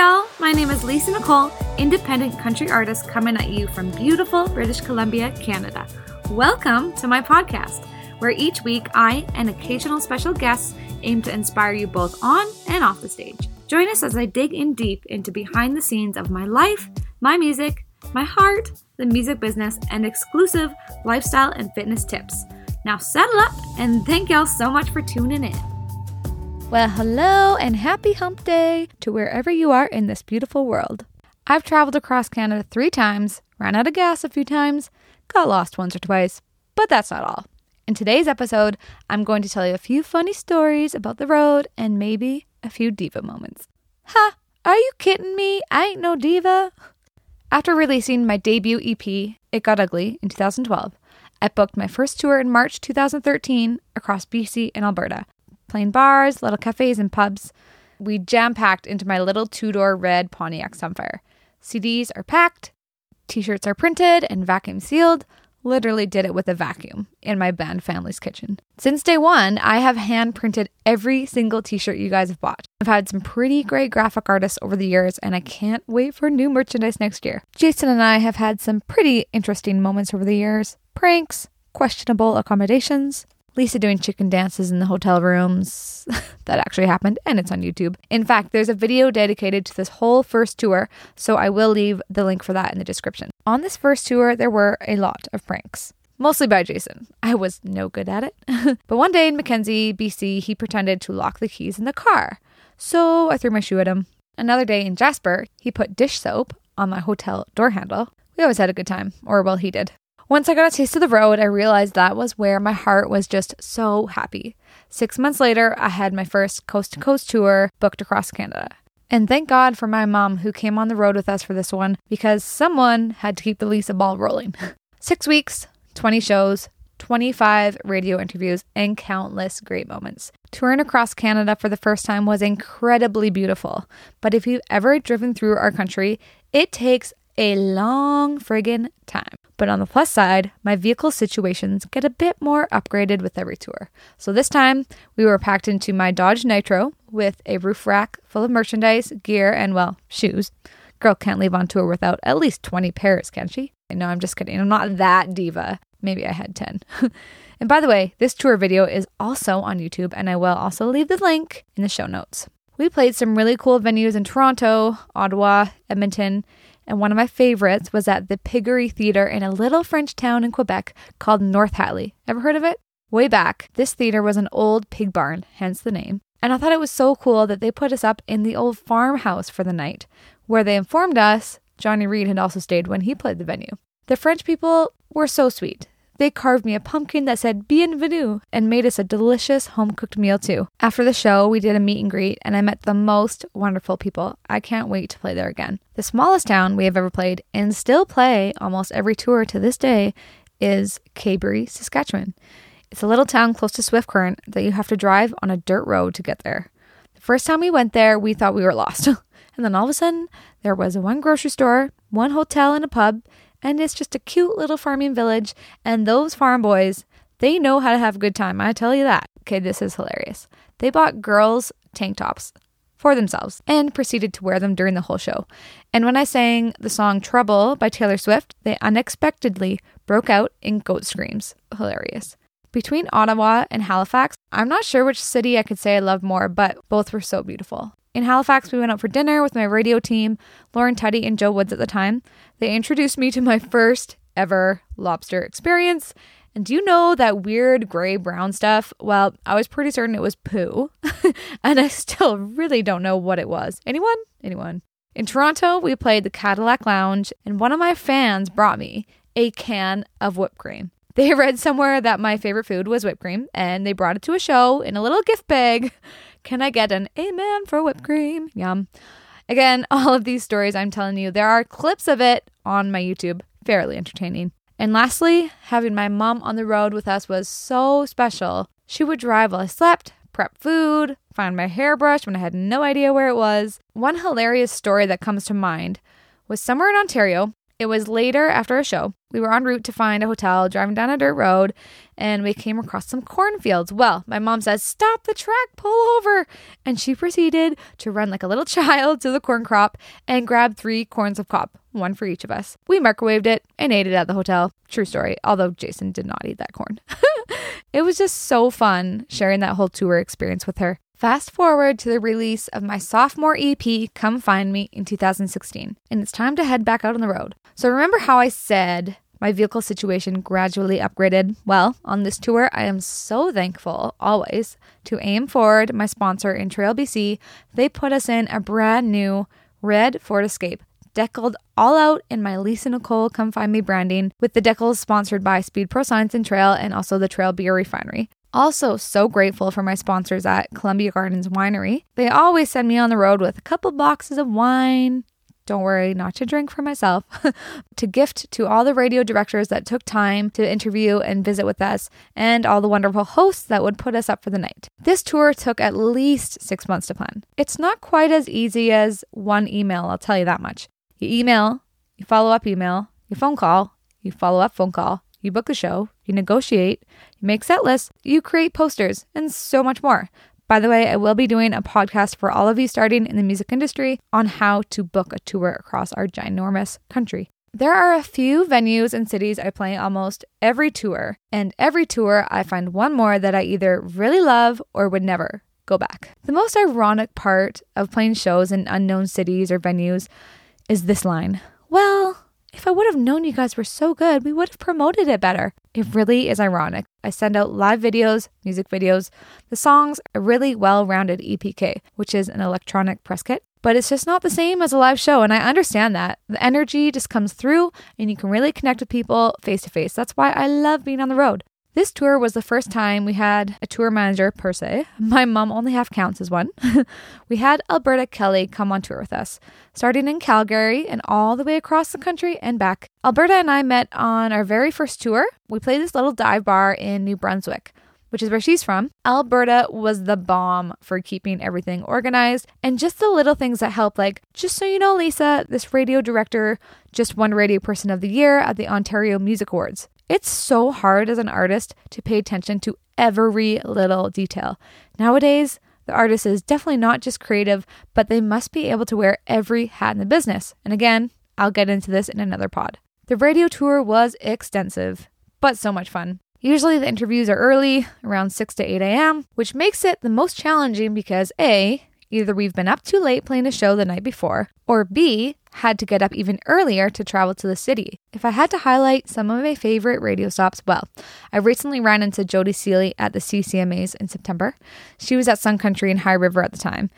y'all. My name is Lisa Nicole, independent country artist coming at you from beautiful British Columbia, Canada. Welcome to my podcast, where each week I and occasional special guests aim to inspire you both on and off the stage. Join us as I dig in deep into behind the scenes of my life, my music, my heart, the music business, and exclusive lifestyle and fitness tips. Now settle up and thank y'all so much for tuning in. Well, hello and happy hump day to wherever you are in this beautiful world. I've traveled across Canada three times, ran out of gas a few times, got lost once or twice, but that's not all. In today's episode, I'm going to tell you a few funny stories about the road and maybe a few diva moments. Ha! Are you kidding me? I ain't no diva. After releasing my debut EP, It Got Ugly, in 2012, I booked my first tour in March 2013 across BC and Alberta, playing bars, little cafes, and pubs. We jam packed into my little two door red Pontiac Sunfire. CDs are packed, t shirts are printed and vacuum sealed. Literally did it with a vacuum in my band family's kitchen. Since day one, I have hand printed every single t shirt you guys have bought. I've had some pretty great graphic artists over the years, and I can't wait for new merchandise next year. Jason and I have had some pretty interesting moments over the years pranks, questionable accommodations, Lisa doing chicken dances in the hotel rooms. that actually happened, and it's on YouTube. In fact, there's a video dedicated to this whole first tour, so I will leave the link for that in the description. On this first tour, there were a lot of pranks. Mostly by Jason. I was no good at it. but one day in Mackenzie, BC, he pretended to lock the keys in the car. So I threw my shoe at him. Another day in Jasper, he put dish soap on my hotel door handle. We always had a good time, or well, he did. Once I got a taste of the road, I realized that was where my heart was just so happy. Six months later, I had my first coast to coast tour booked across Canada. And thank God for my mom who came on the road with us for this one because someone had to keep the Lisa ball rolling. Six weeks, 20 shows, 25 radio interviews, and countless great moments. Touring across Canada for the first time was incredibly beautiful. But if you've ever driven through our country, it takes a long friggin' time. But on the plus side, my vehicle situations get a bit more upgraded with every tour. So this time, we were packed into my Dodge Nitro with a roof rack full of merchandise, gear, and well, shoes. Girl can't leave on tour without at least 20 pairs, can she? No, I'm just kidding. I'm not that diva. Maybe I had 10. and by the way, this tour video is also on YouTube, and I will also leave the link in the show notes. We played some really cool venues in Toronto, Ottawa, Edmonton, and one of my favorites was at the Piggery Theatre in a little French town in Quebec called North Hatley. Ever heard of it? Way back, this theater was an old pig barn, hence the name. And I thought it was so cool that they put us up in the old farmhouse for the night, where they informed us Johnny Reid had also stayed when he played the venue. The French people were so sweet. They carved me a pumpkin that said bienvenue and made us a delicious home cooked meal too. After the show, we did a meet and greet and I met the most wonderful people. I can't wait to play there again. The smallest town we have ever played and still play almost every tour to this day is Cabri, Saskatchewan. It's a little town close to Swift Current that you have to drive on a dirt road to get there. The first time we went there, we thought we were lost. and then all of a sudden, there was one grocery store, one hotel, and a pub, and it's just a cute little farming village. And those farm boys, they know how to have a good time. I tell you that. Okay, this is hilarious. They bought girls' tank tops for themselves and proceeded to wear them during the whole show. And when I sang the song Trouble by Taylor Swift, they unexpectedly broke out in goat screams. Hilarious. Between Ottawa and Halifax, I'm not sure which city I could say I love more, but both were so beautiful. In Halifax, we went out for dinner with my radio team, Lauren Teddy and Joe Woods at the time. They introduced me to my first ever lobster experience. And do you know that weird gray brown stuff? Well, I was pretty certain it was poo, and I still really don't know what it was. Anyone? Anyone? In Toronto, we played the Cadillac Lounge, and one of my fans brought me a can of whipped cream. They read somewhere that my favorite food was whipped cream, and they brought it to a show in a little gift bag. Can I get an amen for whipped cream? Yum. Again, all of these stories I'm telling you, there are clips of it on my YouTube. Fairly entertaining. And lastly, having my mom on the road with us was so special. She would drive while I slept, prep food, find my hairbrush when I had no idea where it was. One hilarious story that comes to mind was somewhere in Ontario. It was later after a show. We were en route to find a hotel, driving down a dirt road, and we came across some cornfields. Well, my mom says, Stop the truck, pull over. And she proceeded to run like a little child to the corn crop and grab three corns of cob, one for each of us. We microwaved it and ate it at the hotel. True story, although Jason did not eat that corn. it was just so fun sharing that whole tour experience with her. Fast forward to the release of my sophomore EP, Come Find Me, in 2016, and it's time to head back out on the road. So, remember how I said my vehicle situation gradually upgraded? Well, on this tour, I am so thankful always to AM Ford, my sponsor in Trail BC. They put us in a brand new red Ford Escape deckled all out in my Lisa Nicole Come Find Me branding, with the decals sponsored by Speed Pro Signs and Trail and also the Trail Beer Refinery. Also, so grateful for my sponsors at Columbia Gardens Winery. They always send me on the road with a couple boxes of wine. Don't worry, not to drink for myself, to gift to all the radio directors that took time to interview and visit with us, and all the wonderful hosts that would put us up for the night. This tour took at least six months to plan. It's not quite as easy as one email, I'll tell you that much. You email, you follow up email, you phone call, you follow up phone call, you book a show, you negotiate, you make set lists, you create posters, and so much more. By the way, I will be doing a podcast for all of you starting in the music industry on how to book a tour across our ginormous country. There are a few venues and cities I play almost every tour, and every tour I find one more that I either really love or would never go back. The most ironic part of playing shows in unknown cities or venues is this line Well, if I would have known you guys were so good, we would have promoted it better. It really is ironic. I send out live videos, music videos, the songs, a really well rounded EPK, which is an electronic press kit, but it's just not the same as a live show. And I understand that. The energy just comes through and you can really connect with people face to face. That's why I love being on the road. This tour was the first time we had a tour manager per se. My mom only half counts as one. we had Alberta Kelly come on tour with us, starting in Calgary and all the way across the country and back. Alberta and I met on our very first tour. We played this little dive bar in New Brunswick which is where she's from, Alberta was the bomb for keeping everything organized and just the little things that help. Like, just so you know, Lisa, this radio director just won Radio Person of the Year at the Ontario Music Awards. It's so hard as an artist to pay attention to every little detail. Nowadays, the artist is definitely not just creative, but they must be able to wear every hat in the business. And again, I'll get into this in another pod. The radio tour was extensive, but so much fun. Usually the interviews are early, around 6 to 8 a.m., which makes it the most challenging because A, either we've been up too late playing a show the night before, or B, had to get up even earlier to travel to the city. If I had to highlight some of my favorite radio stops, well, I recently ran into Jody Seely at the CCMAs in September. She was at Sun Country in High River at the time.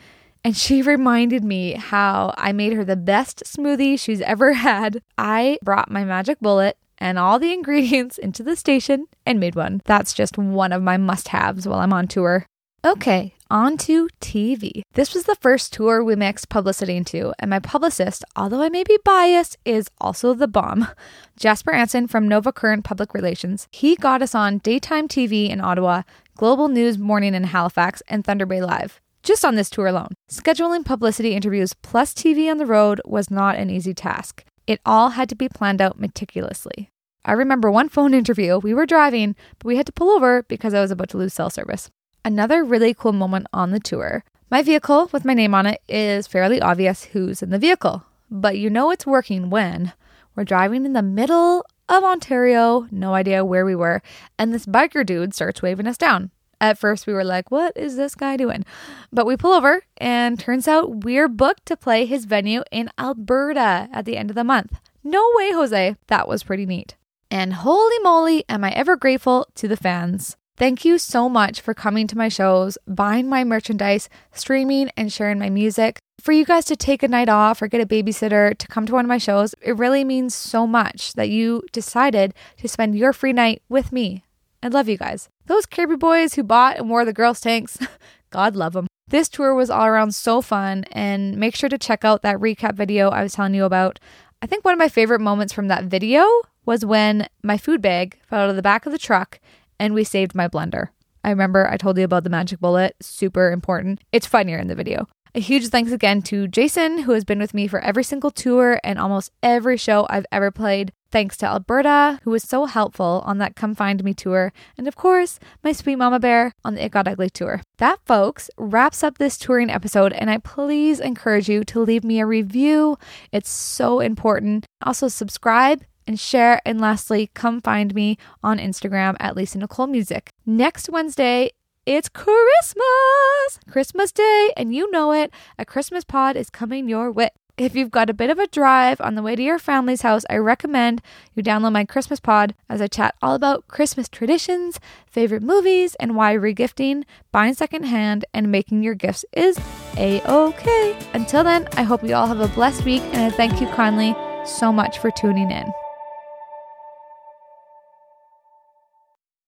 And she reminded me how I made her the best smoothie she's ever had. I brought my magic bullet and all the ingredients into the station and made one. That's just one of my must haves while I'm on tour. Okay, on to TV. This was the first tour we mixed publicity into, and my publicist, although I may be biased, is also the bomb. Jasper Anson from Nova Current Public Relations. He got us on daytime TV in Ottawa, Global News Morning in Halifax, and Thunder Bay Live. Just on this tour alone. Scheduling publicity interviews plus TV on the road was not an easy task. It all had to be planned out meticulously. I remember one phone interview, we were driving, but we had to pull over because I was about to lose cell service. Another really cool moment on the tour. My vehicle with my name on it is fairly obvious who's in the vehicle, but you know it's working when we're driving in the middle of Ontario, no idea where we were, and this biker dude starts waving us down. At first, we were like, what is this guy doing? But we pull over, and turns out we're booked to play his venue in Alberta at the end of the month. No way, Jose. That was pretty neat. And holy moly, am I ever grateful to the fans. Thank you so much for coming to my shows, buying my merchandise, streaming, and sharing my music. For you guys to take a night off or get a babysitter to come to one of my shows, it really means so much that you decided to spend your free night with me. I love you guys. Those Kirby boys who bought and wore the girls' tanks, God love them. This tour was all around so fun, and make sure to check out that recap video I was telling you about. I think one of my favorite moments from that video was when my food bag fell out of the back of the truck and we saved my blender. I remember I told you about the magic bullet, super important. It's funnier in the video. A huge thanks again to Jason, who has been with me for every single tour and almost every show I've ever played. Thanks to Alberta, who was so helpful on that Come Find Me tour, and of course, my sweet mama bear on the It Got Ugly tour. That, folks, wraps up this touring episode, and I please encourage you to leave me a review. It's so important. Also, subscribe and share. And lastly, come find me on Instagram at Lisa Nicole Music. Next Wednesday, it's Christmas! Christmas Day, and you know it. A Christmas pod is coming your way. If you've got a bit of a drive on the way to your family's house, I recommend you download my Christmas pod as I chat all about Christmas traditions, favorite movies, and why regifting, buying secondhand, and making your gifts is a okay. Until then, I hope you all have a blessed week, and I thank you kindly so much for tuning in.